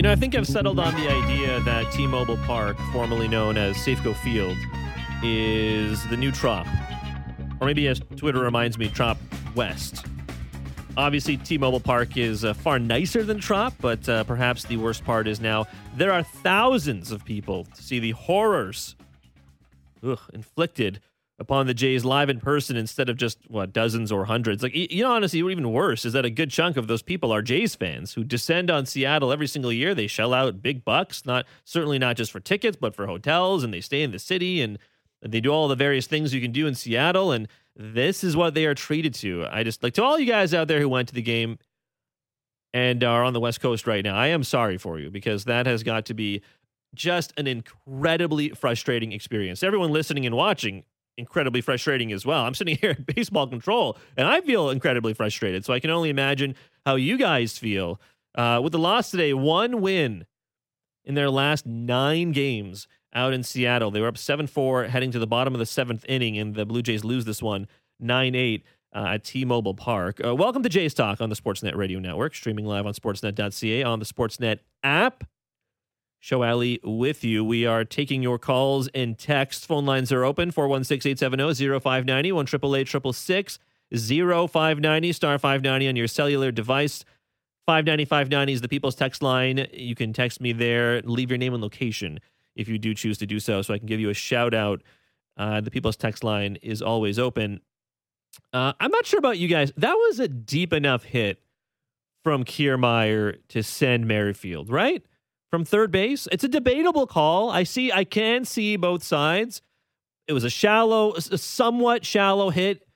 You know, I think I've settled on the idea that T-Mobile Park, formerly known as Safeco Field, is the new Trop, or maybe as Twitter reminds me, Trop West. Obviously, T-Mobile Park is uh, far nicer than Trop, but uh, perhaps the worst part is now there are thousands of people to see the horrors ugh, inflicted upon the Jays live in person instead of just what dozens or hundreds. Like you know, honestly, even worse is that a good chunk of those people are Jays fans who descend on Seattle every single year. They shell out big bucks, not certainly not just for tickets, but for hotels, and they stay in the city and they do all the various things you can do in Seattle. And this is what they are treated to. I just like to all you guys out there who went to the game and are on the West Coast right now. I am sorry for you because that has got to be just an incredibly frustrating experience. Everyone listening and watching, incredibly frustrating as well. I'm sitting here at baseball control and I feel incredibly frustrated. So I can only imagine how you guys feel. Uh, with the loss today, one win in their last nine games out in Seattle. They were up 7 4 heading to the bottom of the seventh inning, and the Blue Jays lose this one 9 8 uh, at T Mobile Park. Uh, welcome to Jays Talk on the Sportsnet Radio Network, streaming live on sportsnet.ca on the Sportsnet app. Sho Alli with you. We are taking your calls and texts. Phone lines are open 416 870 0590 1 888 0590 star 590 on your cellular device. 590 590 is the people's text line. You can text me there, leave your name and location if you do choose to do so, so I can give you a shout out. Uh, the people's text line is always open. Uh, I'm not sure about you guys. That was a deep enough hit from Kiermaier to send Merrifield, right? From third base. It's a debatable call. I see, I can see both sides. It was a shallow, a somewhat shallow hit,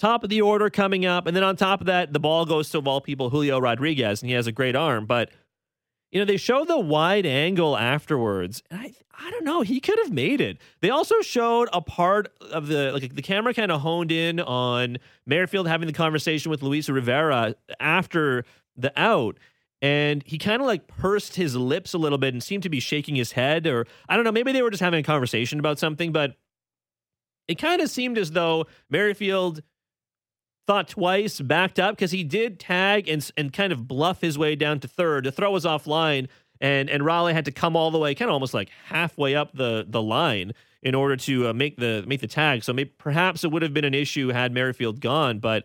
top of the order coming up, and then on top of that, the ball goes to of all people Julio Rodriguez, and he has a great arm. But you know, they show the wide angle afterwards, and I, I don't know, he could have made it. They also showed a part of the like the camera kind of honed in on Merrifield having the conversation with Luis Rivera after the out and he kind of like pursed his lips a little bit and seemed to be shaking his head or i don't know maybe they were just having a conversation about something but it kind of seemed as though merrifield thought twice backed up because he did tag and, and kind of bluff his way down to third the throw was offline and and raleigh had to come all the way kind of almost like halfway up the the line in order to uh, make the make the tag so maybe perhaps it would have been an issue had merrifield gone but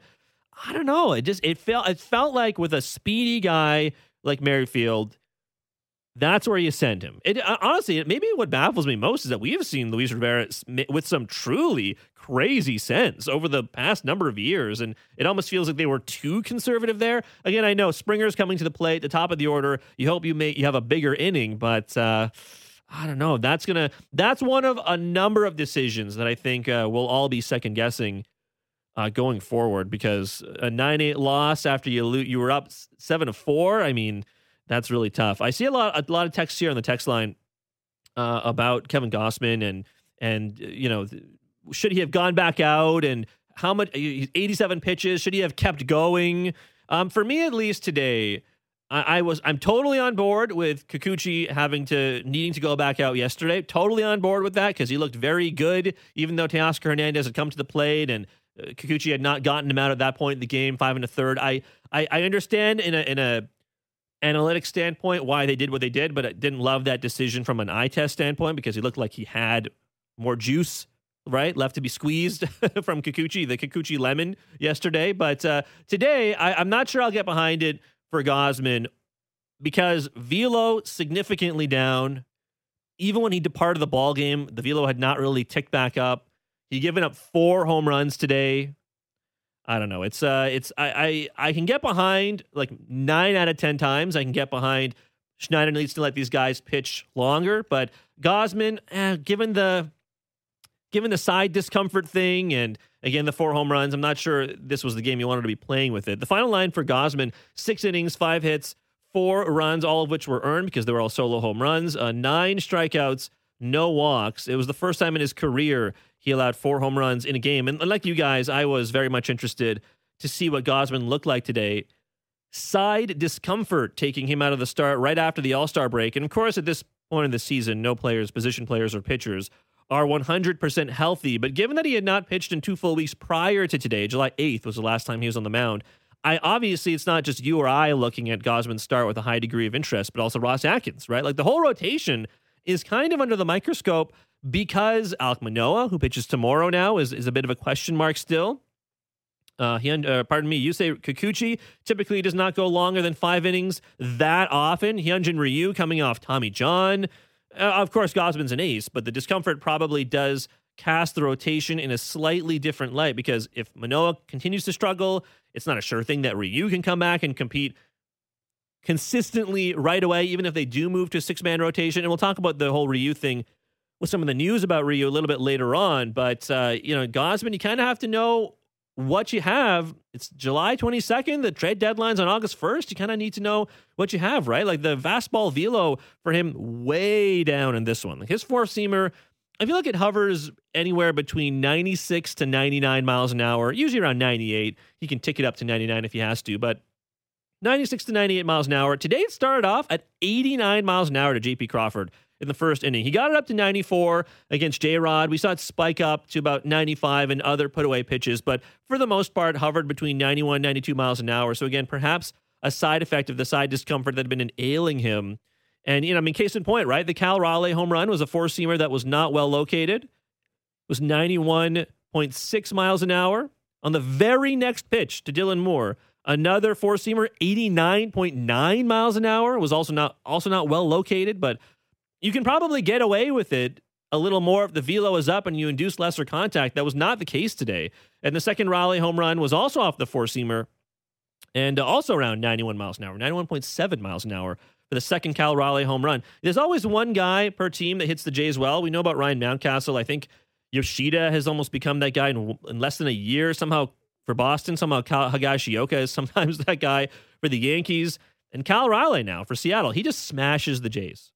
I don't know. It just it felt it felt like with a speedy guy like Merrifield, that's where you send him. It uh, honestly, maybe what baffles me most is that we have seen Luis Rivera with some truly crazy sense over the past number of years, and it almost feels like they were too conservative there. Again, I know Springer's coming to the plate, the top of the order. You hope you make you have a bigger inning, but. Uh, I don't know. That's gonna. That's one of a number of decisions that I think uh, we'll all be second guessing uh, going forward because a nine eight loss after you lo- you were up seven to four. I mean, that's really tough. I see a lot a lot of texts here on the text line uh, about Kevin Gausman and and you know should he have gone back out and how much 87 pitches should he have kept going? Um, for me, at least today. I, I was I'm totally on board with Kikuchi having to needing to go back out yesterday. Totally on board with that because he looked very good, even though Teoscar Hernandez had come to the plate and Kikuchi had not gotten him out at that point in the game, five and a third. I I, I understand in a in a analytic standpoint why they did what they did, but I didn't love that decision from an eye test standpoint because he looked like he had more juice, right, left to be squeezed from Kikuchi, the Kikuchi lemon yesterday. But uh, today, I, I'm not sure I'll get behind it for Gausman because Velo significantly down. Even when he departed the ball game, the velo had not really ticked back up. He given up four home runs today. I don't know. It's uh, it's I I I can get behind like nine out of ten times. I can get behind Schneider needs to let these guys pitch longer, but Gausman, eh, given the given the side discomfort thing and again the four home runs, I'm not sure this was the game you wanted to be playing with it. The final line for Gausman six innings, five hits, four runs, all of which were earned because they were all solo home runs, uh, nine strikeouts, no walks. It was the first time in his career he allowed four home runs in a game. And like you guys, I was very much interested to see what Gausman looked like today. Side discomfort taking him out of the start right after the All Star break. And of course, at this point in the season, no players, position players, or pitchers are 100% healthy. But given that he had not pitched in two full weeks prior to today, July 8th was the last time he was on the mound, I obviously it's not just you or I looking at Gausman's start with a high degree of interest, but also Ross Atkins, right? Like the whole rotation is kind of under the microscope because Alek Manoah, who pitches tomorrow now, is, is a bit of a question mark still. Uh, he, uh, pardon me, Yusei Kikuchi typically does not go longer than five innings that often. Hyunjin Ryu coming off Tommy John. Uh, of course, Gausman's an ace, but the discomfort probably does cast the rotation in a slightly different light because if Manoah continues to struggle, it's not a sure thing that Ryu can come back and compete consistently right away, even if they do move to a six man rotation. And we'll talk about the whole Ryu thing with some of the news about Ryu a little bit later on. But, uh, you know, Gausman, you kind of have to know what you have. It's July 22nd. The trade deadline's on August 1st. You kind of need to know what you have, right? Like the fastball velo for him way down in this one. Like His four seamer, I feel like it hovers anywhere between 96 to 99 miles an hour, usually around 98. He can tick it up to 99 if he has to, but 96 to 98 miles an hour. Today it started off at 89 miles an hour to JP Crawford in the first inning. He got it up to 94 against J Rod. We saw it spike up to about 95 and other put away pitches, but for the most part, hovered between 91 92 miles an hour. So, again, perhaps a side effect of the side discomfort that had been ailing him. And, you know, I mean, case in point, right? The Cal Raleigh home run was a four seamer that was not well located, it was 91.6 miles an hour. On the very next pitch to Dylan Moore, another four seamer, 89.9 miles an hour, was also not also not well located, but you can probably get away with it a little more if the velo is up and you induce lesser contact. That was not the case today. And the second Raleigh home run was also off the four seamer and also around 91 miles an hour, 91.7 miles an hour for the second Cal Raleigh home run. There's always one guy per team that hits the Jays well. We know about Ryan Mountcastle. I think Yoshida has almost become that guy in, in less than a year. Somehow for Boston, somehow Cal Higashioka is sometimes that guy for the Yankees. And Cal Raleigh now for Seattle. He just smashes the Jays.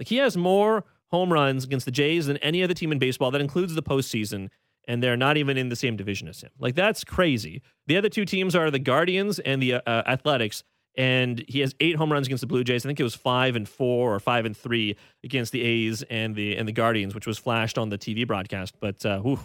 Like he has more home runs against the Jays than any other team in baseball. That includes the postseason, and they're not even in the same division as him. Like that's crazy. The other two teams are the Guardians and the uh, Athletics, and he has eight home runs against the Blue Jays. I think it was five and four or five and three against the A's and the and the Guardians, which was flashed on the TV broadcast. But uh, whew,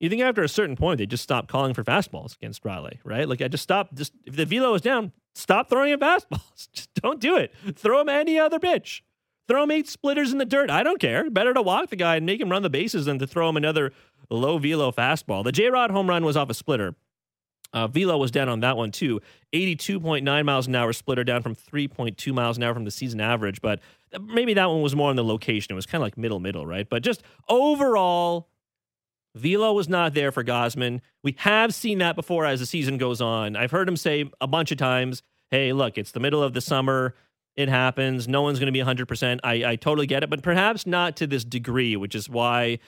you think after a certain point they just stop calling for fastballs against Raleigh, right? Like I just stop. Just if the velo is down, stop throwing him fastballs. Just don't do it. Throw him any other pitch. Throw him eight splitters in the dirt. I don't care. Better to walk the guy and make him run the bases than to throw him another low velo fastball. The J Rod home run was off a splitter. Uh, velo was down on that one too. 82.9 miles an hour splitter down from 3.2 miles an hour from the season average. But maybe that one was more on the location. It was kind of like middle, middle, right? But just overall, velo was not there for Gausman. We have seen that before as the season goes on. I've heard him say a bunch of times, hey, look, it's the middle of the summer. It happens. No one's going to be 100%. I, I totally get it, but perhaps not to this degree, which is why,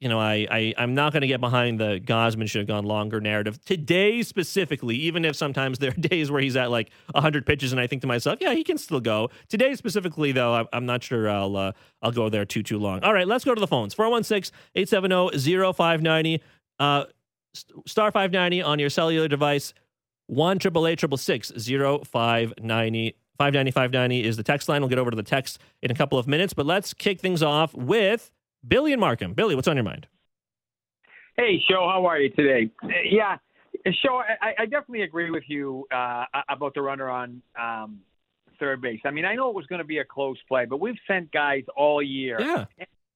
you know, I, I, I'm not going to get behind the Gausman should have gone longer narrative. Today, specifically, even if sometimes there are days where he's at like 100 pitches and I think to myself, yeah, he can still go. Today, specifically, though, I'm, I'm not sure I'll, uh, I'll go there too, too long. All right, let's go to the phones 416 870 0590. Uh, star 590 on your cellular device. 1 888 0590 590 590 is the text line. We'll get over to the text in a couple of minutes, but let's kick things off with Billy and Markham. Billy, what's on your mind? Hey, Sho, how are you today? Yeah, Sho, I, I definitely agree with you uh, about the runner on um, third base. I mean, I know it was going to be a close play, but we've sent guys all year. Yeah.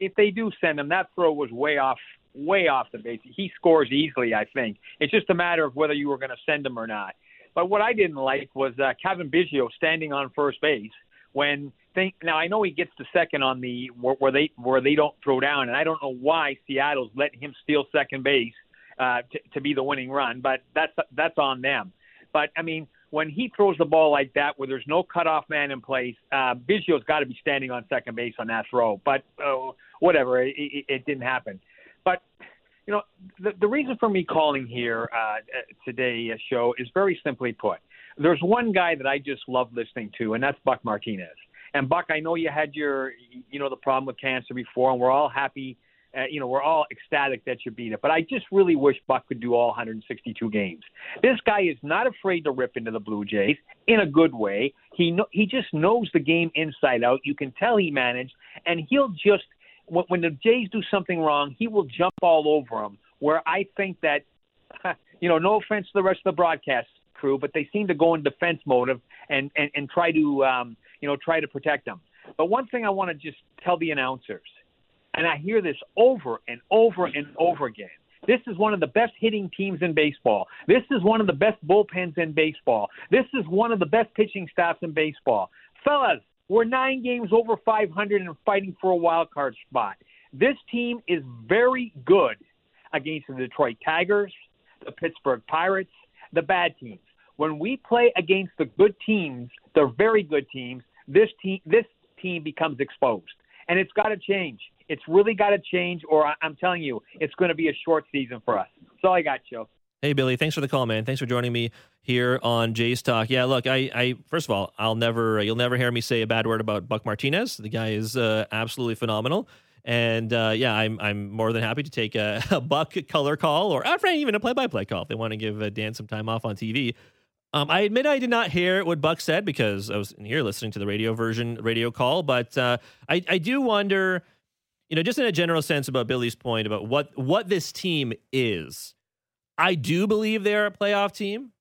If they do send him, that throw was way off, way off the base. He scores easily, I think. It's just a matter of whether you were going to send him or not. But what I didn't like was uh, Cavan Biggio standing on first base when think now I know he gets to second on the where, where they where they don't throw down, and I don't know why Seattle's letting him steal second base uh, to, to be the winning run, but that's that's on them. But I mean, when he throws the ball like that, where there's no cutoff man in place, uh, Biggio's got to be standing on second base on that throw. But uh, whatever, it, it, it didn't happen. But you know, the, the reason for me calling here uh, today uh, Sho is very simply put. There's one guy that I just love listening to, and that's Buck Martinez. And Buck, I know you had your, you know, the problem with cancer before, and we're all happy. Uh, you know, we're all ecstatic that you beat it. But I just really wish Buck could do all 162 games. This guy is not afraid to rip into the Blue Jays in a good way. He know, he just knows the game inside out. You can tell he managed, and he'll just when the Jays do something wrong, he will jump all over them. Where I think that, you know, no offense to the rest of the broadcast crew, but they seem to go in defense motive and and, and try to um, you know try to protect them. But one thing I want to just tell the announcers, and I hear this over and over and over again. This is one of the best hitting teams in baseball. This is one of the best bullpens in baseball. This is one of the best pitching staffs in baseball. Fellas, we're nine games over 500 and fighting for a wild card spot. This team is very good against the Detroit Tigers, the Pittsburgh Pirates, the bad teams. When we play against the good teams, the very good teams, this team this team becomes exposed. And it's got to change. It's really got to change, or I'm telling you, it's going to be a short season for us. That's all I got, Joe. Hey Billy, thanks for the call, man. Thanks for joining me here on Jays Talk. Yeah, look, I, I first of all, I'll never, you'll never hear me say a bad word about Buck Martinez. The guy is uh, absolutely phenomenal. And uh, yeah, I'm I'm more than happy to take a, a buck color call or uh, even a play by play call if they want to give uh, Dan some time off on TV. Um, I admit I did not hear what Buck said because I was in here listening to the radio version, radio call. But uh, I I do wonder, you know, just in a general sense about Billy's point about what what this team is. I do believe they're a playoff team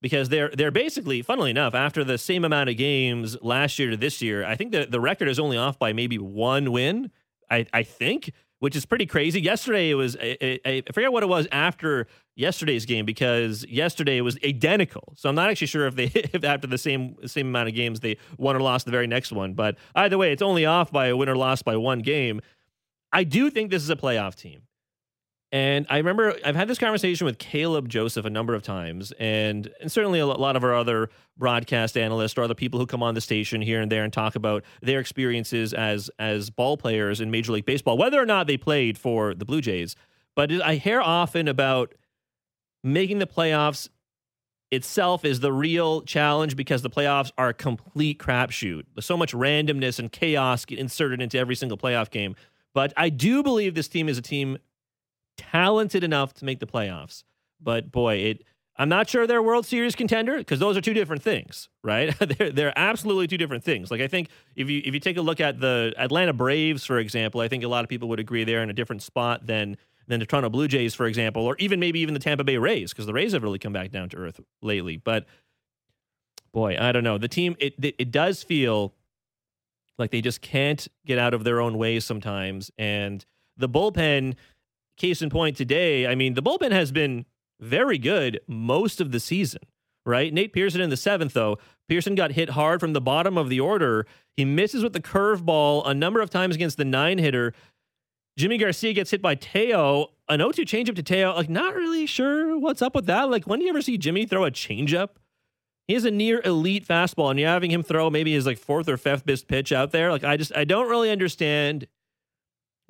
because they're they're basically, funnily enough, after the same amount of games last year to this year, I think that the record is only off by maybe one win. I, I think, which is pretty crazy. Yesterday it was I, I, I forget what it was after yesterday's game because yesterday it was identical. So I'm not actually sure if they if after the same same amount of games they won or lost the very next one. But either way, it's only off by a win or loss by one game. I do think this is a playoff team. And I remember I've had this conversation with Caleb Joseph a number of times, and, and certainly a lot of our other broadcast analysts or other people who come on the station here and there and talk about their experiences as as ball players in Major League Baseball, whether or not they played for the Blue Jays. But I hear often about making the playoffs itself is the real challenge because the playoffs are a complete crapshoot. There's so much randomness and chaos inserted into every single playoff game. But I do believe this team is a team talented enough to make the playoffs. But boy, it I'm not sure they're World Series contender because those are two different things, right? they're they're absolutely two different things. Like I think if you if you take a look at the Atlanta Braves, for example, I think a lot of people would agree they're in a different spot than than the Toronto Blue Jays, for example, or even maybe even the Tampa Bay Rays, because the Rays have really come back down to earth lately. But boy, I don't know. The team it, it it does feel like they just can't get out of their own ways sometimes, and the bullpen case in point today, I mean, the bullpen has been very good most of the season, right? Nate Pearson in the seventh, though. Pearson got hit hard from the bottom of the order. He misses with the curveball a number of times against the nine hitter. Yimi Garcia gets hit by Teo. An 0 2 changeup to Teo. Like, not really sure what's up with that. Like, when do you ever see Yimi throw a changeup? He has a near elite fastball, and you're having him throw maybe his like fourth or fifth best pitch out there. Like, I just, I don't really understand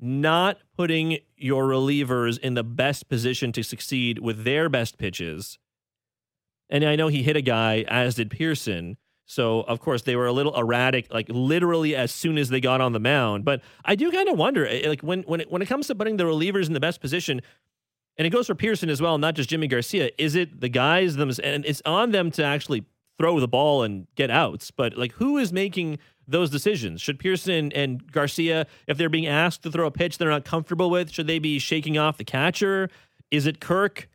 not putting your relievers in the best position to succeed with their best pitches. And I know he hit a guy, as did Pearson. So, of course, they were a little erratic, like literally as soon as they got on the mound. But I do kind of wonder, eh, like when when it, when it comes to putting the relievers in the best position, and it goes for Pearson as well, not just Yimi Garcia. Is it the guys them, and it's on them to actually throw the ball and get outs? But like, who is making those decisions? Should Pearson and Garcia, if they're being asked to throw a pitch they're not comfortable with, should they be shaking off the catcher? Is it Kirk,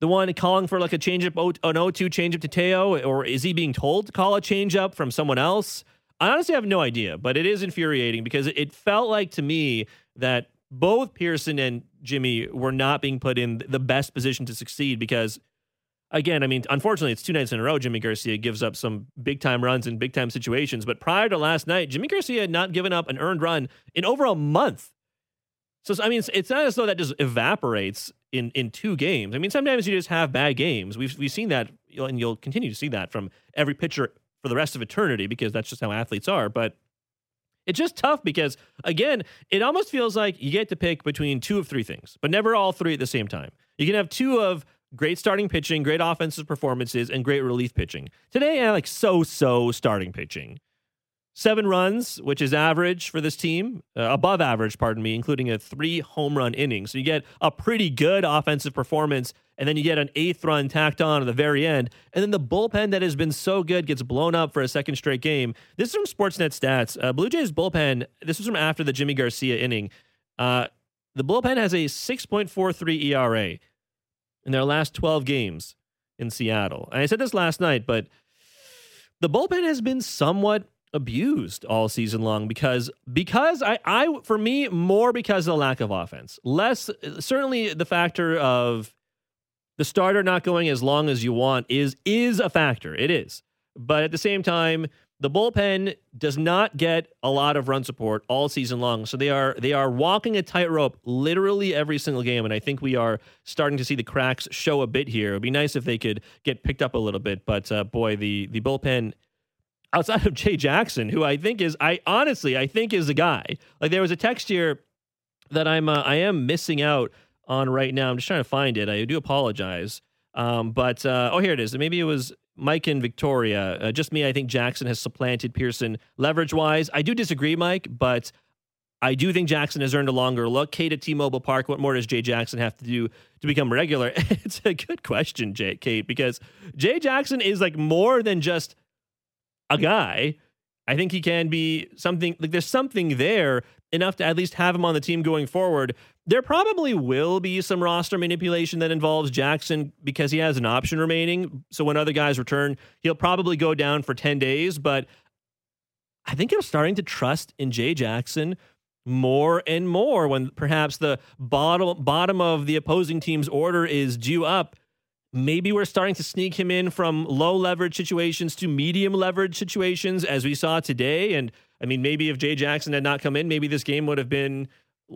the one calling for like a changeup, oh, an 0-2 changeup to Teo, or is he being told to call a changeup from someone else? I honestly have no idea, but it is infuriating because it felt like to me that both Pearson and Yimi were not being put in the best position to succeed because – again, I mean, unfortunately, it's two nights in a row. Yimi Garcia gives up some big time runs in big time situations. But prior to last night, Yimi Garcia had not given up an earned run in over a month. So I mean, it's, not as though that just evaporates in in two games. I mean, sometimes you just have bad games. We've we've seen that, and you'll continue to see that from every pitcher for the rest of eternity because that's just how athletes are. But it's just tough because again, it almost feels like you get to pick between two of three things, but never all three at the same time. You can have two of great starting pitching, great offensive performances, and great relief pitching. Today, I like so so starting pitching. Seven runs, which is average for this team, uh, above average, pardon me, including a three home run inning. So you get a pretty good offensive performance, and then you get an eighth run tacked on at the very end. And then the bullpen that has been so good gets blown up for a second straight game. This is from Sportsnet Stats. Uh, Blue Jays bullpen, this was from after the Yimi Garcia inning. Uh, the bullpen has a 6.43 ERA. In their last 12 games in Seattle. And I said this last night, but the bullpen has been somewhat abused all season long because because I I for me more because of the lack of offense. Less certainly the factor of the starter not going as long as you want is is a factor. It is. But at the same time, the bullpen does not get a lot of run support all season long. So they are they are walking a tightrope literally every single game. And I think we are starting to see the cracks show a bit here. It'd be nice if they could get picked up a little bit. But uh, boy, the the bullpen outside of Jay Jackson, who I think is I honestly I think is a guy. Like there was a text here that I'm uh, I am missing out on right now. I'm just trying to find it. I do apologize. Um, but uh, oh, here it is. Maybe it was Mike and Victoria. Uh, just me. I think Jackson has supplanted Pearson leverage wise. I do disagree, Mike, but I do think Jackson has earned a longer look. Kate at T-Mobile Park. What more does Jay Jackson have to do to become regular? it's a good question, Jay, Kate, because Jay Jackson is like more than just a guy. I think he can be something like there's something there enough to at least have him on the team going forward. There probably will be some roster manipulation that involves Jackson because he has an option remaining. So when other guys return, he'll probably go down for 10 days. But I think I'm starting to trust in Jay Jackson more and more when perhaps the bottom bottom of the opposing team's order is due up Maybe we're starting to sneak him in from low leverage situations to medium leverage situations as we saw today. And I mean, maybe if Jay Jackson had not come in, maybe this game would have been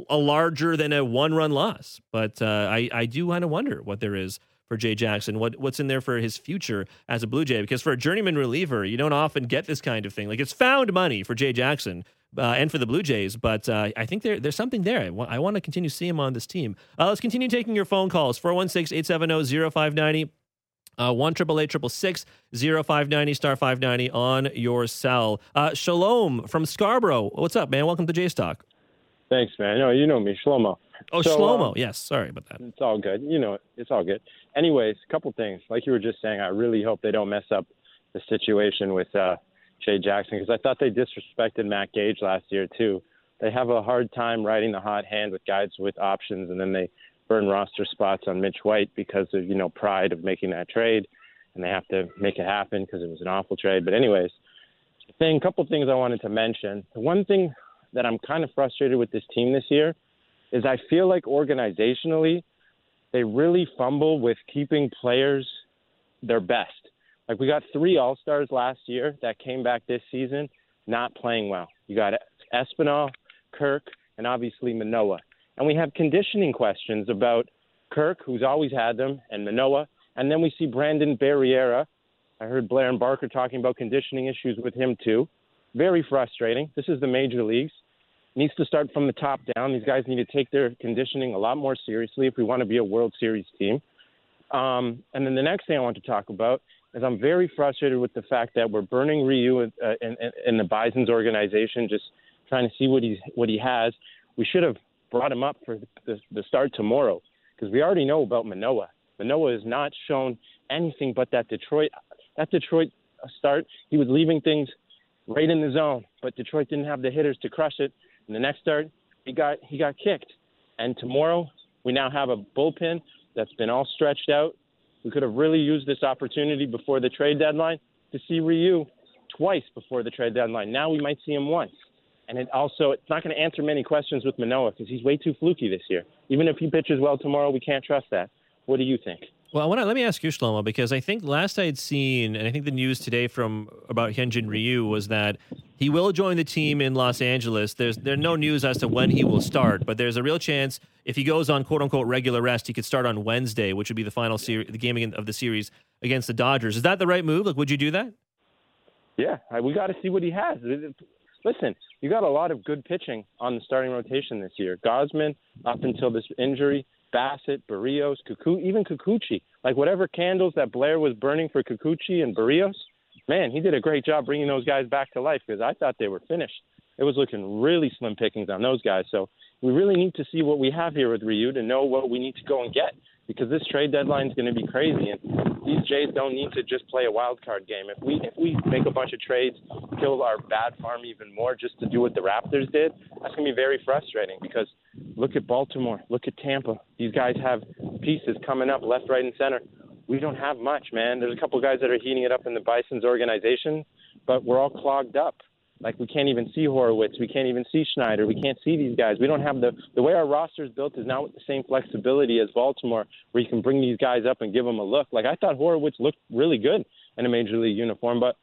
a larger than a one run loss. But uh, I, I do kind of wonder what there is for Jay Jackson, what what's in there for his future as a Blue Jay. Because for a journeyman reliever, you don't often get this kind of thing. Like it's found money for Jay Jackson uh, and for the Blue Jays. But uh, I think there, there's something there. I, w- I want to continue to see him on this team. Uh, let's continue taking your phone calls 416 870 0590. Uh, 1 0590 star 590 on your cell. Uh, Shalom from Scarborough. What's up, man? Welcome to Jays Talk. Thanks, man. No, you know me, Shlomo. Oh, so, Shlomo. Uh, yes. Sorry about that. It's all good. You know, it's all good. Anyways, a couple things. Like you were just saying, I really hope they don't mess up the situation with uh, Jay Jackson because I thought they disrespected Matt Gage last year too. They have a hard time riding the hot hand with guys with options, and then they burn roster spots on Mitch White because of you know pride of making that trade, and they have to make it happen because it was an awful trade. But anyways, thing, couple things I wanted to mention. The one thing that I'm kind of frustrated with this team this year is I feel like organizationally they really fumble with keeping players their best. Like we got three All Stars last year that came back this season not playing well. You got Espinal, Kirk, and obviously Manoah. And we have conditioning questions about Kirk, who's always had them, and Manoah. And then we see Brandon Barriera. I heard Blair and Barker talking about conditioning issues with him too. Very frustrating. This is the major leagues. Needs to start from the top down. These guys need to take their conditioning a lot more seriously if we want to be a World Series team. Um, and then the next thing I want to talk about is I'm very frustrated with the fact that we're burning Ryu in, uh, in, in the Bison's organization, just trying to see what he's what he has. We should have brought him up for the, the start tomorrow because we already know about Manoah. Manoah has not shown anything but that Detroit that Detroit start. He was leaving things right in the zone, but Detroit didn't have the hitters to crush it. And the next start, he got he got kicked. And tomorrow, we now have a bullpen that's been all stretched out. We could have really used this opportunity before the trade deadline to see Ryu twice before the trade deadline. Now we might see him once. And it also, it's not going to answer many questions with Manoah because he's way too fluky this year. Even if he pitches well tomorrow, we can't trust that. What do you think? Well, I want to let me ask you, Shlomo, because I think last I had seen, and I think the news today from about Hyunjin Ryu was that he will join the team in Los Angeles. There's there's no news as to when he will start, but there's a real chance if he goes on quote unquote regular rest, he could start on Wednesday, which would be the final series, the game of the series against the Dodgers. Is that the right move? Like, would you do that? Yeah, we got to see what he has. Listen, you got a lot of good pitching on the starting rotation this year. Gausman, up until this injury, Bassitt, Berrios, Kuku, even Kikuchi. Like whatever candles that Blair was burning for Kikuchi and Berrios, man, he did a great job bringing those guys back to life because I thought they were finished. It was looking really slim pickings on those guys. So we really need to see what we have here with Ryu to know what we need to go and get because this trade deadline is going to be crazy, and these Jays don't need to just play a wild card game. If we if we make a bunch of trades, kill our bad farm even more just to do what the Raptors did, that's going to be very frustrating. Because look at Baltimore, look at Tampa. These guys have pieces coming up left, right, and center. We don't have much, man. There's a couple guys that are heating it up in the Bison's organization, but we're all clogged up. Like we can't even see Horwitz, we can't even see Schneider, we can't see these guys. We don't have the the way our roster is built is not with the same flexibility as Baltimore, where you can bring these guys up and give them a look. Like I thought Horwitz looked really good in a major league uniform, but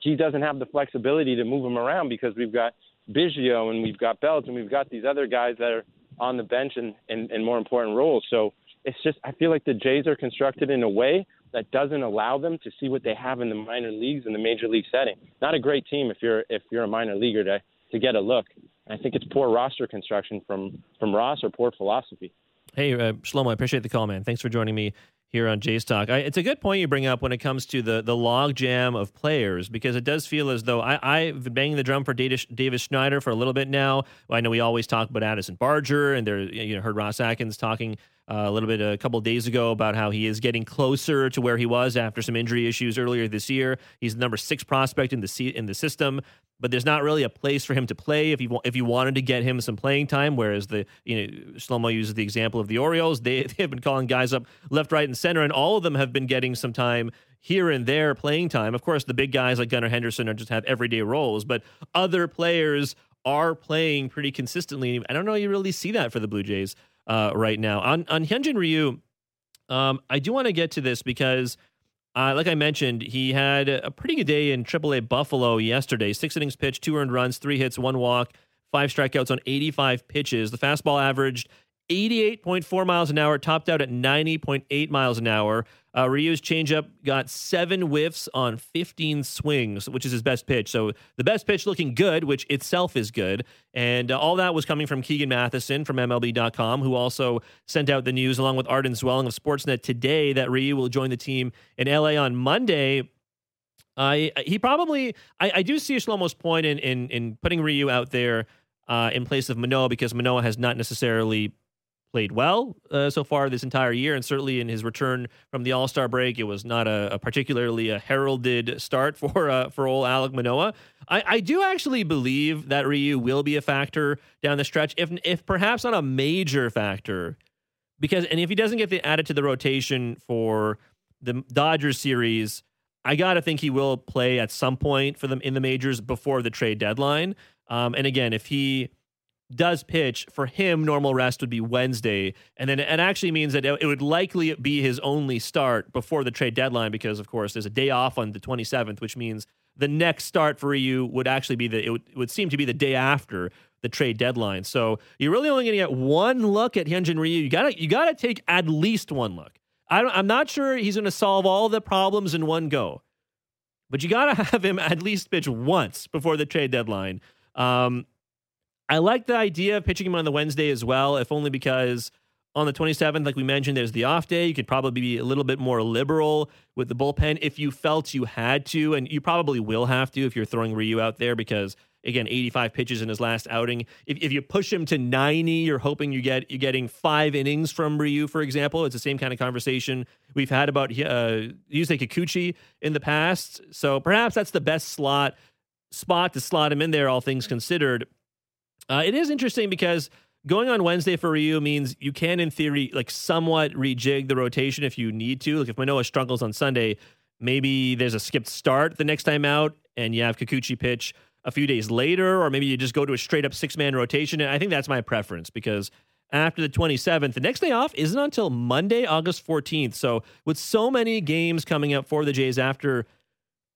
he doesn't have the flexibility to move him around because we've got Biggio and we've got Belt and we've got these other guys that are on the bench in, in, in more important roles. So it's just I feel like the Jays are constructed in a way that doesn't allow them to see what they have in the minor leagues in the major league setting. Not a great team if you're if you're a minor leaguer to to get a look. I think it's poor roster construction from from Ross or poor philosophy. Hey, uh, Shlomo, I appreciate the call, man. Thanks for joining me here on Jays Talk. I, it's a good point you bring up when it comes to the the log jam of players because it does feel as though I, I've been banging the drum for Davis, Davis Schneider for a little bit now. I know we always talk about Addison Barger, and there you know heard Ross Atkins talking uh, a little bit a couple days ago about how he is getting closer to where he was after some injury issues earlier this year. He's the number six prospect in the in the system, but there's not really a place for him to play if you if you wanted to get him some playing time. Whereas the you know Shlomo uses the example of the Orioles, they they have been calling guys up left, right, and center, and all of them have been getting some time here and there playing time. Of course, the big guys like Gunnar Henderson are just have everyday roles, but other players are playing pretty consistently. I don't know you really see that for the Blue Jays uh, right now. On on Hyunjin Ryu, um, I do want to get to this because, uh, like I mentioned, he had a pretty good day in AAA Buffalo yesterday. Six innings pitched, two earned runs, three hits, one walk, five strikeouts on 85 pitches. The fastball averaged 88.4 miles an hour, topped out at 90.8 miles an hour. Uh, Ryu's changeup got seven whiffs on 15 swings, which is his best pitch. So the best pitch looking good, which itself is good. And uh, all that was coming from Keegan Matheson from MLB.com, who also sent out the news along with Arden Zwelling of Sportsnet today that Ryu will join the team in LA on Monday. I he probably I, I do see Shlomo's point in in in putting Ryu out there uh, in place of Manoah because Manoah has not necessarily played well uh, so far this entire year, and certainly in his return from the All Star break, it was not a, a, particularly a heralded start for uh, for old Alek Manoah. I, I, do actually believe that Ryu will be a factor down the stretch, if if perhaps not a major factor, because and if he doesn't get the, added to the rotation for the Dodgers series. I got to think he will play at some point for them in the majors before the trade deadline. Um, and again, if he does pitch, for him, normal rest would be Wednesday. And then it actually means that it would likely be his only start before the trade deadline because, of course, there's a day off on the 27th, which means the next start for you would actually be the, it would, it would seem to be the day after the trade deadline. So you're really only going to get one look at Hyunjin Ryu. You got to you got to take at least one look. I am not sure he's going to solve all the problems in one go, but you got to have him at least pitch once before the trade deadline. Um, I like the idea of pitching him on the Wednesday as well, if only because on the 27th, like we mentioned, there's the off day. You could probably be a little bit more liberal with the bullpen if you felt you had to, and you probably will have to if you're throwing Ryu out there because again, 85 pitches in his last outing. If, if you push him to 90, you're hoping you get you're getting five innings from Ryu, for example. It's the same kind of conversation we've had about uh, Yusei Kikuchi in the past. So perhaps that's the best slot spot to slot him in there, all things considered. Uh, it is interesting because going on Wednesday for Ryu means you can, in theory, like somewhat rejig the rotation if you need to. Like if Manoah struggles on Sunday, maybe there's a skipped start the next time out, and you have Kikuchi pitch a few days later, or maybe you just go to a straight up six man rotation. And I think that's my preference because after the 27th, the next day off isn't until Monday, August 14th. So with so many games coming up for the Jays after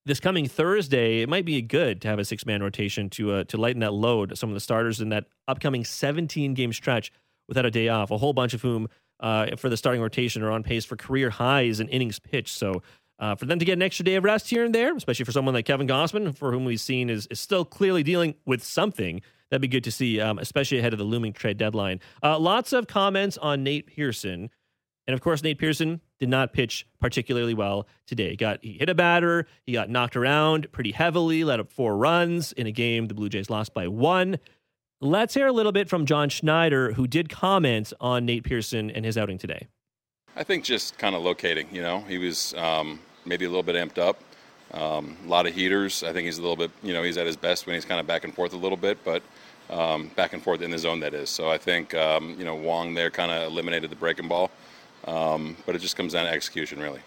this coming Thursday, it might be good to have a six man rotation to uh, to lighten that load. Some of the starters in that upcoming 17 game stretch without a day off, a whole bunch of whom uh, for the starting rotation are on pace for career highs in innings pitched. So uh, for them to get an extra day of rest here and there, especially for someone like Kevin Gausman, for whom we've seen is, is still clearly dealing with something, that'd be good to see, um, especially ahead of the looming trade deadline. Uh, lots of comments on Nate Pearson. And of course, Nate Pearson did not pitch particularly well today. He got he hit a batter, he got knocked around pretty heavily, let up four runs in a game the Blue Jays lost by one. Let's hear a little bit from John Schneider, who did comment on Nate Pearson and his outing today. I think just kind of locating. You know, he was um, maybe a little bit amped up. Um, a lot of heaters. I think he's a little bit. You know, he's at his best when he's kind of back and forth a little bit, but um, back and forth in the zone that is. So I think um, you know Wong there kind of eliminated the breaking ball Um, but it just comes down to execution, really.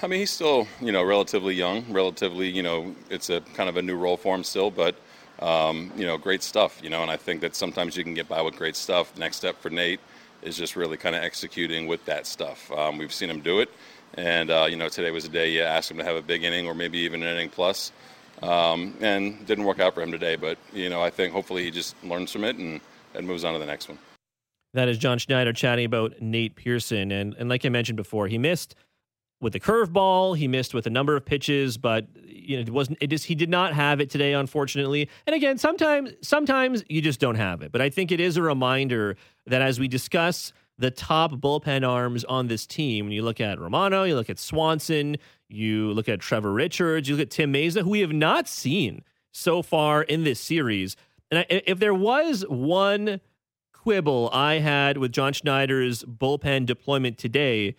I mean, he's still, you know, relatively young, relatively, you know, it's a kind of a new role for him still, but, um, you know, great stuff, you know, and I think that sometimes you can get by with great stuff. Next step for Nate is just really kind of executing with that stuff. Um, we've seen him do it, and, uh, you know, today was a day you asked him to have a big inning or maybe even an inning plus, um, and didn't work out for him today, but, you know, I think hopefully he just learns from it and, and moves on to the next one. That is John Schneider chatting about Nate Pearson. And, and like I mentioned before, he missed with the curveball. He missed with a number of pitches, but you know, it wasn't. It just he did not have it today, unfortunately. And again, sometimes sometimes you just don't have it. But I think it is a reminder that as we discuss the top bullpen arms on this team, when you look at Romano, you look at Swanson, you look at Trevor Richards, you look at Tim Mayza, who we have not seen so far in this series. And if there was one quibble I had with John Schneider's bullpen deployment today,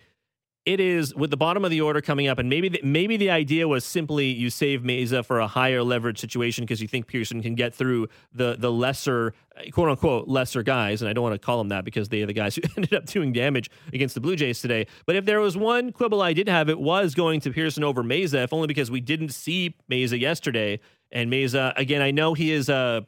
it is with the bottom of the order coming up, and maybe the, maybe the idea was simply you save Mayza for a higher leverage situation because you think Pearson can get through the the lesser quote unquote lesser guys, and I don't want to call them that because they are the guys who ended up doing damage against the Blue Jays today. But if there was one quibble I did have, it was going to Pearson over Mayza, if only because we didn't see Mayza yesterday. And Mayza, again, I know he is a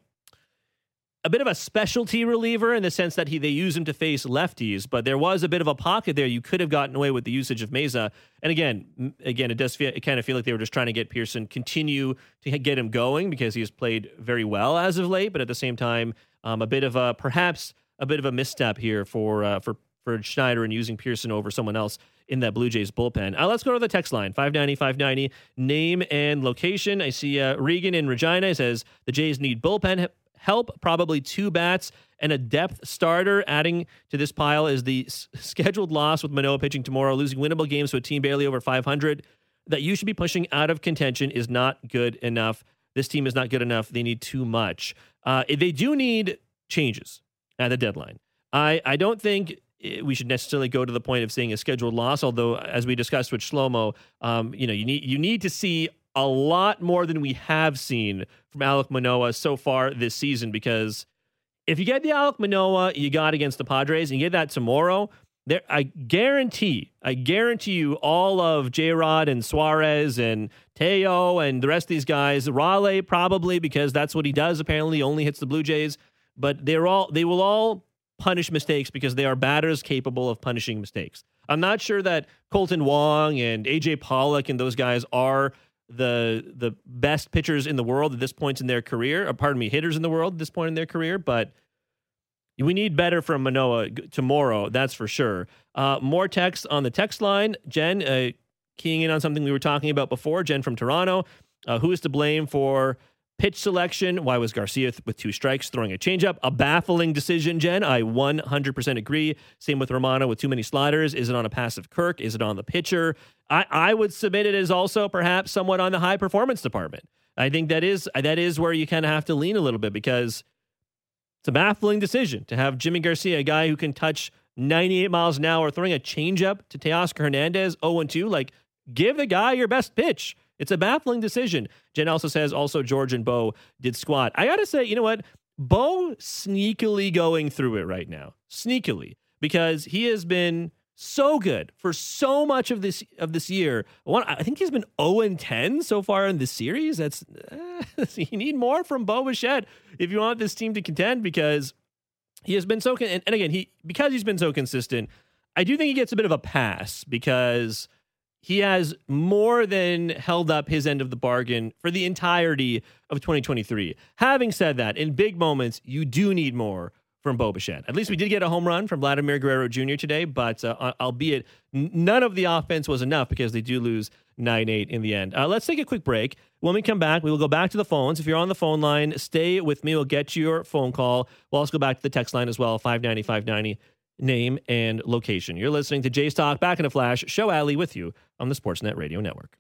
a bit of a specialty reliever in the sense that he they use him to face lefties, but there was a bit of a pocket there. You could have gotten away with the usage of Mayza. And again, again, it does feel, it kind of feel like they were just trying to get Pearson continue to get him going because he has played very well as of late, but at the same time, um, a bit of a perhaps a bit of a misstep here for uh, for for Schneider and using Pearson over someone else in that Blue Jays bullpen. Uh, let's go to the text line 590 590. Name and location. I see uh, Regan in Regina He says the Jays need bullpen help. Probably two bats and a depth starter. Adding to this pile is the s- scheduled loss with Manoah pitching tomorrow, losing winnable games to a team barely over 500. That you should be pushing out of contention is not good enough. This team is not good enough. They need too much. Uh, they do need changes at the deadline. I, I don't think we should necessarily go to the point of seeing a scheduled loss. Although, as we discussed with Shlomo, um, you know, you need you need to see a lot more than we have seen from Alek Manoah so far this season. Because if you get the Alek Manoah you got against the Padres and you get that tomorrow, there I guarantee, I guarantee you, all of J Rod and Suarez and Teo and the rest of these guys, Raleigh probably because that's what he does. Apparently, only hits the Blue Jays, but they're all they will all punish mistakes because they are batters capable of punishing mistakes. I'm not sure that Kolten Wong and AJ Pollock and those guys are the the best pitchers in the world at this point in their career, or pardon me, hitters in the world at this point in their career, but we need better from Manoah tomorrow, that's for sure. Uh, more text on the text line. Jen, uh, keying in on something we were talking about before, Jen from Toronto. Uh, who is to blame for pitch selection? Why was Garcia th- with two strikes throwing a changeup? A baffling decision, Jen. I 100% agree. Same with Romano with too many sliders. Is it on a passive Kirk? Is it on the pitcher? I, I would submit it as also perhaps somewhat on the high performance department. I think that is that is where you kind of have to lean a little bit because it's a baffling decision to have Yimi Garcia, a guy who can touch 98 miles an hour, throwing a changeup to Teoscar Hernandez 0 2. Like, give the guy your best pitch. It's a baffling decision. Jen also says also George and Bo did squat. I got to say, you know what? Bo sneakily going through it right now. Sneakily. Because he has been so good for so much of this of this year. One, I think he's been 0 and 10 so far in this series. That's uh, you need more from Bo Bichette if you want this team to contend because he has been so and, and again he because he's been so consistent. I do think he gets a bit of a pass because he has more than held up his end of the bargain for the entirety of 2023. Having said that, in big moments, you do need more from Bo Bichette. At least we did get a home run from Vladimir Guerrero Jr. today, but uh, albeit none of the offense was enough because they do lose 9 8 in the end. Uh, let's take a quick break. When we come back, we will go back to the phones. If you're on the phone line, stay with me. We'll get you your phone call. We'll also go back to the text line as well 590 590 name, and location. You're listening to Jays Talk Back in a Flash. Sho Alli with you on the Sportsnet Radio Network.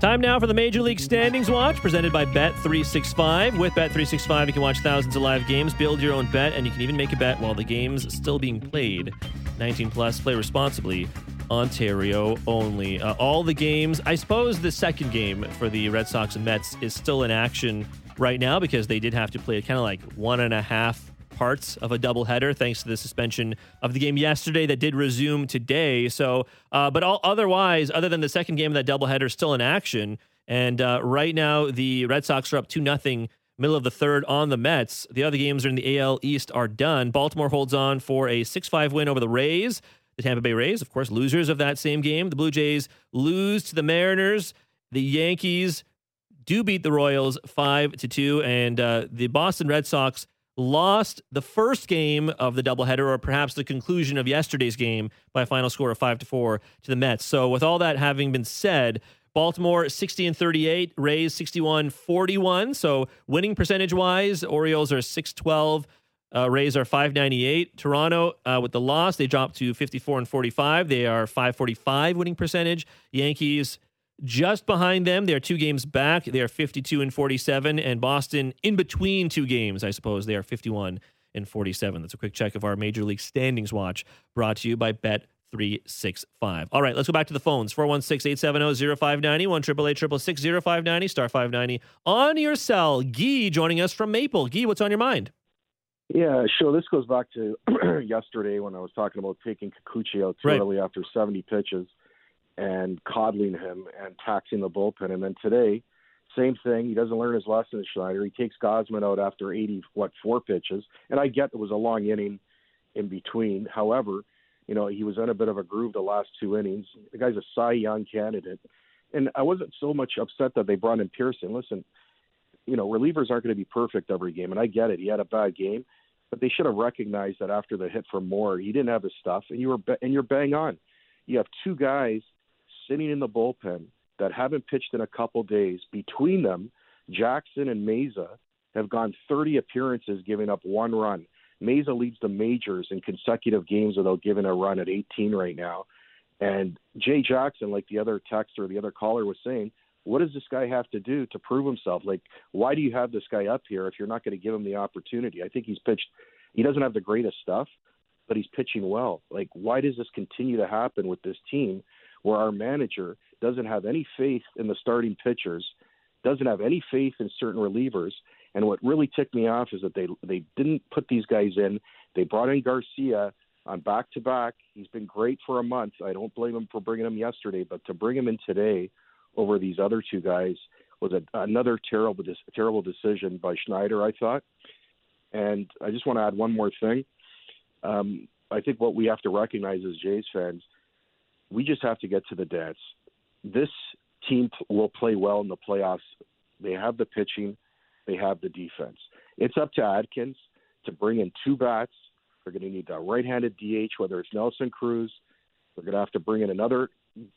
Time now for the Major League Standings Watch, presented by Bet365. With Bet365, you can watch thousands of live games, build your own bet, and you can even make a bet while the game's still being played. 19 plus, play responsibly. Ontario only. Uh, all the games, I suppose the second game for the Red Sox and Mets is still in action right now because they did have to play kind of like one and a half parts of a doubleheader thanks to the suspension of the game yesterday that did resume today. So, uh, but all, otherwise, other than the second game of that doubleheader, is still in action. And uh, right now, the Red Sox are up 2 nothing middle of the third on the Mets. The other games are in the AL East are done. Baltimore holds on for a 6 5 win over the Rays. The Tampa Bay Rays, of course, losers of that same game. The Blue Jays lose to the Mariners. The Yankees do beat the Royals 5 to 2. And uh, the Boston Red Sox lost the first game of the doubleheader, or perhaps the conclusion of yesterday's game, by a final score of 5 to 4 to the Mets. So, with all that having been said, Baltimore 60 and 38, Rays 61 41. So winning percentage wise, Orioles are 612. Uh, Rays are 598. Toronto, uh, with the loss, they dropped to 54 and 45. They are 545 winning percentage. Yankees just behind them. They are two games back. They are 52 and 47. And Boston in between two games, I suppose. They are 51 and 47. That's a quick check of our Major League Standings watch brought to you by Bet 365. All right, let's go back to the phones 416 870 0590 1 0590 star 590 on your cell. Guy joining us from Maple. Guy, what's on your mind? Yeah, sure. This goes back to yesterday when I was talking about taking Kikuchi out too right. early after 70 pitches and coddling him and taxing the bullpen. And then today, same thing. He doesn't learn his lesson, Schneider. He takes Gausman out after 80, what, four pitches. And I get it was a long inning in between. However, you know, he was in a bit of a groove the last two innings. The guy's a Cy Young candidate. And I wasn't so much upset that they brought in Pearson. Listen, you know, relievers aren't going to be perfect every game, and I get it. He had a bad game, but they should have recognized that after the hit from Moore, he didn't have his stuff, and you were and you're bang on. You have two guys sitting in the bullpen that haven't pitched in a couple days. Between them, Jackson and Mayza have gone 30 appearances, giving up one run. Mayza leads the majors in consecutive games without giving a run at 18 right now. And Jay Jackson, like the other texter, the other caller was saying, what does this guy have to do to prove himself? Like, why do you have this guy up here if you're not going to give him the opportunity? I think he's pitched. He doesn't have the greatest stuff, but he's pitching well. Like, why does this continue to happen with this team where our manager doesn't have any faith in the starting pitchers, doesn't have any faith in certain relievers, and what really ticked me off is that they they didn't put these guys in. They brought in Garcia on back to back. He's been great for a month. I don't blame him for bringing him yesterday, but to bring him in today over these other two guys was a, another terrible terrible decision by Schneider. I thought, and I just want to add one more thing. Um, I think what we have to recognize as Jays fans, we just have to get to the dance. This team will play well in the playoffs. They have the pitching they have the defense. It's up to Atkins to bring in two bats. They're going to need a right-handed DH, whether it's Nelson Cruz. They're going to have to bring in another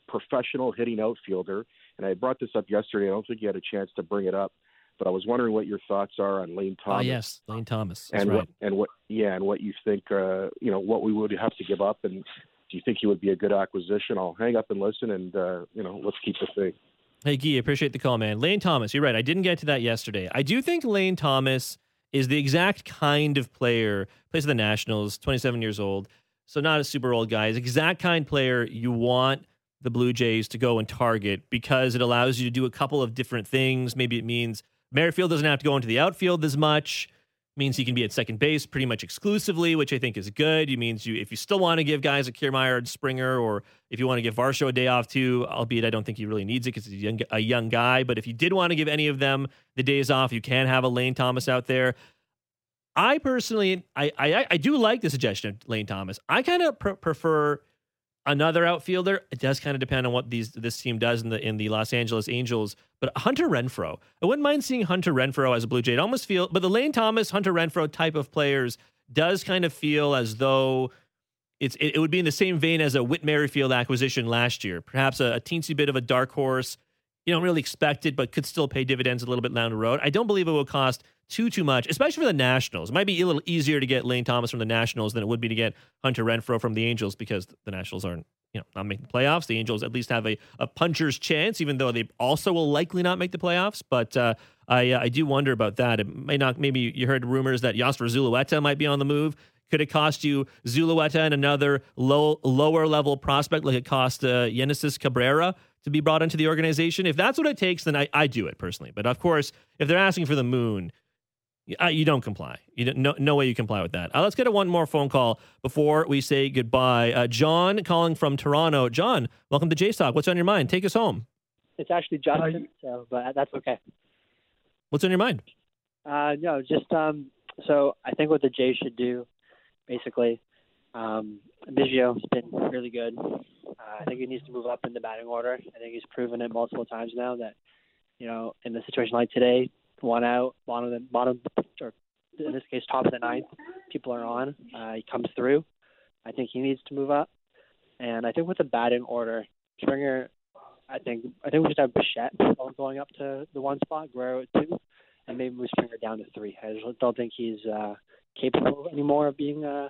professional hitting outfielder. And I brought this up yesterday. I don't think you had a chance to bring it up, but I was wondering what your thoughts are on Lane ah, Thomas. Oh, yes, Lane Thomas. That's and right. what and what yeah, and what you think uh, you know what we would have to give up, and do you think he would be a good acquisition? I'll hang up and listen, and uh, you know let's keep the thing. Hey, Guy, appreciate the call, man. Lane Thomas, you're right. I didn't get to that yesterday. I do think Lane Thomas is the exact kind of player, plays for the Nationals, 27 years old, so not a super old guy. He's exact kind player you want the Blue Jays to go and target because it allows you to do a couple of different things. Maybe it means Merrifield doesn't have to go into the outfield as much means he can be at second base pretty much exclusively, which I think is good. It means you, if you still want to give guys a Kiermaier and Springer, or if you want to give Varsho a day off too, albeit I don't think he really needs it because he's a young, a young guy. But if you did want to give any of them the days off, you can have a Lane Thomas out there. I personally, I I, I do like the suggestion of Lane Thomas. I kind of pr- prefer another outfielder. It does kind of depend on what these this team does in the in the Los Angeles Angels. But Hunter Renfroe, I wouldn't mind seeing Hunter Renfroe as a Blue Jay. It almost feel, but the Lane Thomas, Hunter Renfroe type of players does kind of feel as though it's it, it would be in the same vein as a Whit Merrifield acquisition last year. Perhaps a, a teensy bit of a dark horse. You don't really expect it, but could still pay dividends a little bit down the road. I don't believe it will cost too too much, especially for the Nationals. It might be a little easier to get Lane Thomas from the Nationals than it would be to get Hunter Renfroe from the Angels because the Nationals aren't you know not making the playoffs. The Angels at least have a, a puncher's chance, even though they also will likely not make the playoffs. But uh, I uh, I do wonder about that. It may not. Maybe you heard rumors that Yosver Zulueta might be on the move. Could it cost you Zulueta and another low lower level prospect like it cost uh, Genesis Cabrera to be brought into the organization. If that's what it takes, then I, I do it personally. But of course, if they're asking for the moon, uh, you don't comply. You don't, no, no way you comply with that. Uh, let's get a one more phone call before we say goodbye. Uh, John calling from Toronto. John, welcome to Jays Talk. What's on your mind? Take us home. It's actually Justin, so but that's okay. What's on your mind? Uh, no, just um, so I think what the Jays should do, basically, um, Biggio has been really good. Uh, I think he needs to move up in the batting order. I think he's proven it multiple times now that, you know, in a situation like today, one out, bottom of the bottom, or in this case, top of the ninth, people are on. Uh, he comes through. I think he needs to move up, and I think with the batting order, Springer, I think I think we should have Bichette going up to the one spot, Guerrero at two, and maybe move Springer down to three. I just don't think he's uh, capable anymore of being a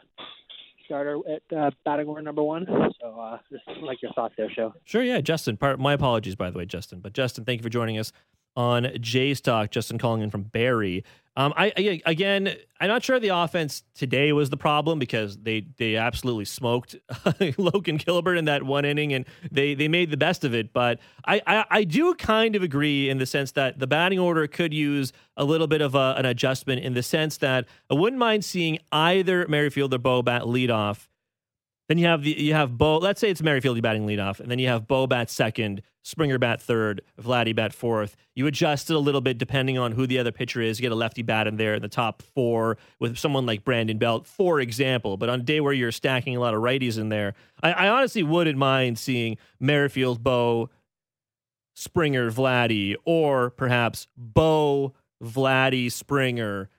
starter at uh, batting order number one. So, uh, just like your thoughts there, Sho. Sure, yeah, Justin. Part, my apologies, by the way, Justin. But Justin, thank you for joining us on Jays Talk. Justin calling in from Barrie. Um, I, I, again, I'm not sure the offense today was the problem because they they absolutely smoked Logan Gilbert in that one inning and they they made the best of it. But I, I, I do kind of agree in the sense that the batting order could use a little bit of a, an adjustment in the sense that I wouldn't mind seeing either Merrifield or Bo bat lead off then you have the you have Bo. Let's say it's Merrifield batting leadoff, and then you have Bo bat second, Springer bat third, Vladdy bat fourth. You adjust it a little bit depending on who the other pitcher is. You get a lefty bat in there in the top four with someone like Brandon Belt, for example. But on a day where you're stacking a lot of righties in there, I, I honestly wouldn't mind seeing Merrifield, Bo, Springer, Vladdy, or perhaps Bo, Vladdy, Springer,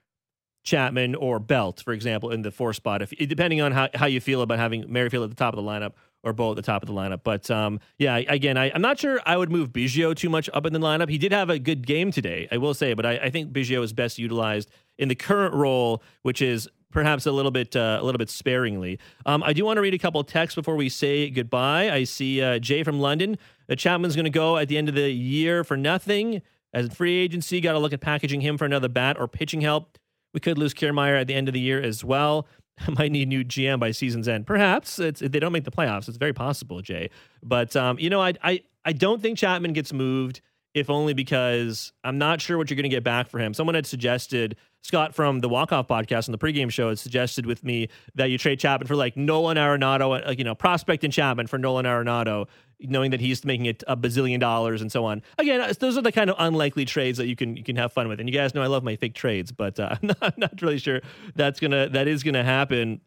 Chapman or Belt, for example, in the four spot, if depending on how, how you feel about having Merrifield at the top of the lineup or Bo at the top of the lineup. But um, yeah, again, I, am not sure I would move Biggio too much up in the lineup. He did have a good game today, I will say, but I, I think Biggio is best utilized in the current role, which is perhaps a little bit uh, a little bit sparingly. Um, I do want to read a couple texts before we say goodbye. I see uh, Jay from London. Uh, Chapman's going to go at the end of the year for nothing as a free agency. Got to look at packaging him for another bat or pitching help. We could lose Kiermaier at the end of the year as well. Might need new GM by season's end. Perhaps it's, if they don't make the playoffs. It's very possible, Jay. But um, you know, I, I I don't think Chapman gets moved, if only because I'm not sure what you're going to get back for him. Someone had suggested Scott from the Walk Off podcast on the pregame show had suggested with me that you trade Chapman for like Nolan Arenado, like you know, prospect and Chapman for Nolan Arenado, knowing that he's making it a bazillion dollars and so on. Again, uh, those are the kind of unlikely trades that you can you can have fun with. And you guys know I love my fake trades, but uh, I'm, not, I'm not really sure that's gonna that is gonna happen.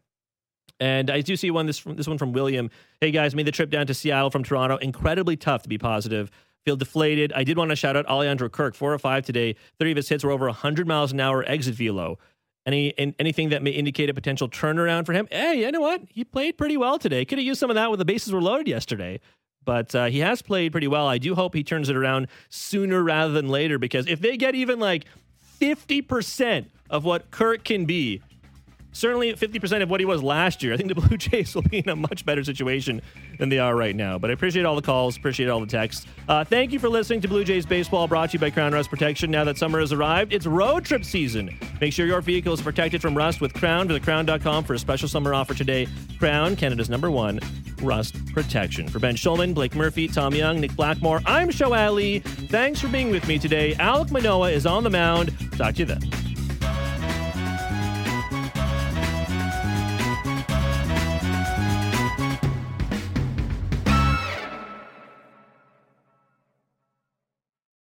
And I do see one this this one from William. Hey guys, made the trip down to Seattle from Toronto. Incredibly tough to be positive. Feel deflated. I did want to shout out Alejandro Kirk, four or five today. Three of his hits were over 100 miles an hour exit velo. Any anything that may indicate a potential turnaround for him? Hey, you know what? He played pretty well today. Could have used some of that when the bases were loaded yesterday but uh, he has played pretty well. I do hope he turns it around sooner rather than later because if they get even like 50% of what Kirk can be, certainly 50% of what he was last year. I think the Blue Jays will be in a much better situation than they are right now. But I appreciate all the calls, appreciate all the texts. Uh, thank you for listening to Blue Jays Baseball, brought to you by Krown Rust Protection. Now that summer has arrived, it's road trip season. Make sure your vehicle is protected from rust with Krown. Visit krown.com for a special summer offer today. Krown, Canada's number one rust protection. For Ben Shulman, Blake Murphy, Tom Young, Nick Blackmore, I'm Sho Alli. Thanks for being with me today. Alek Manoah is on the mound. Talk to you then.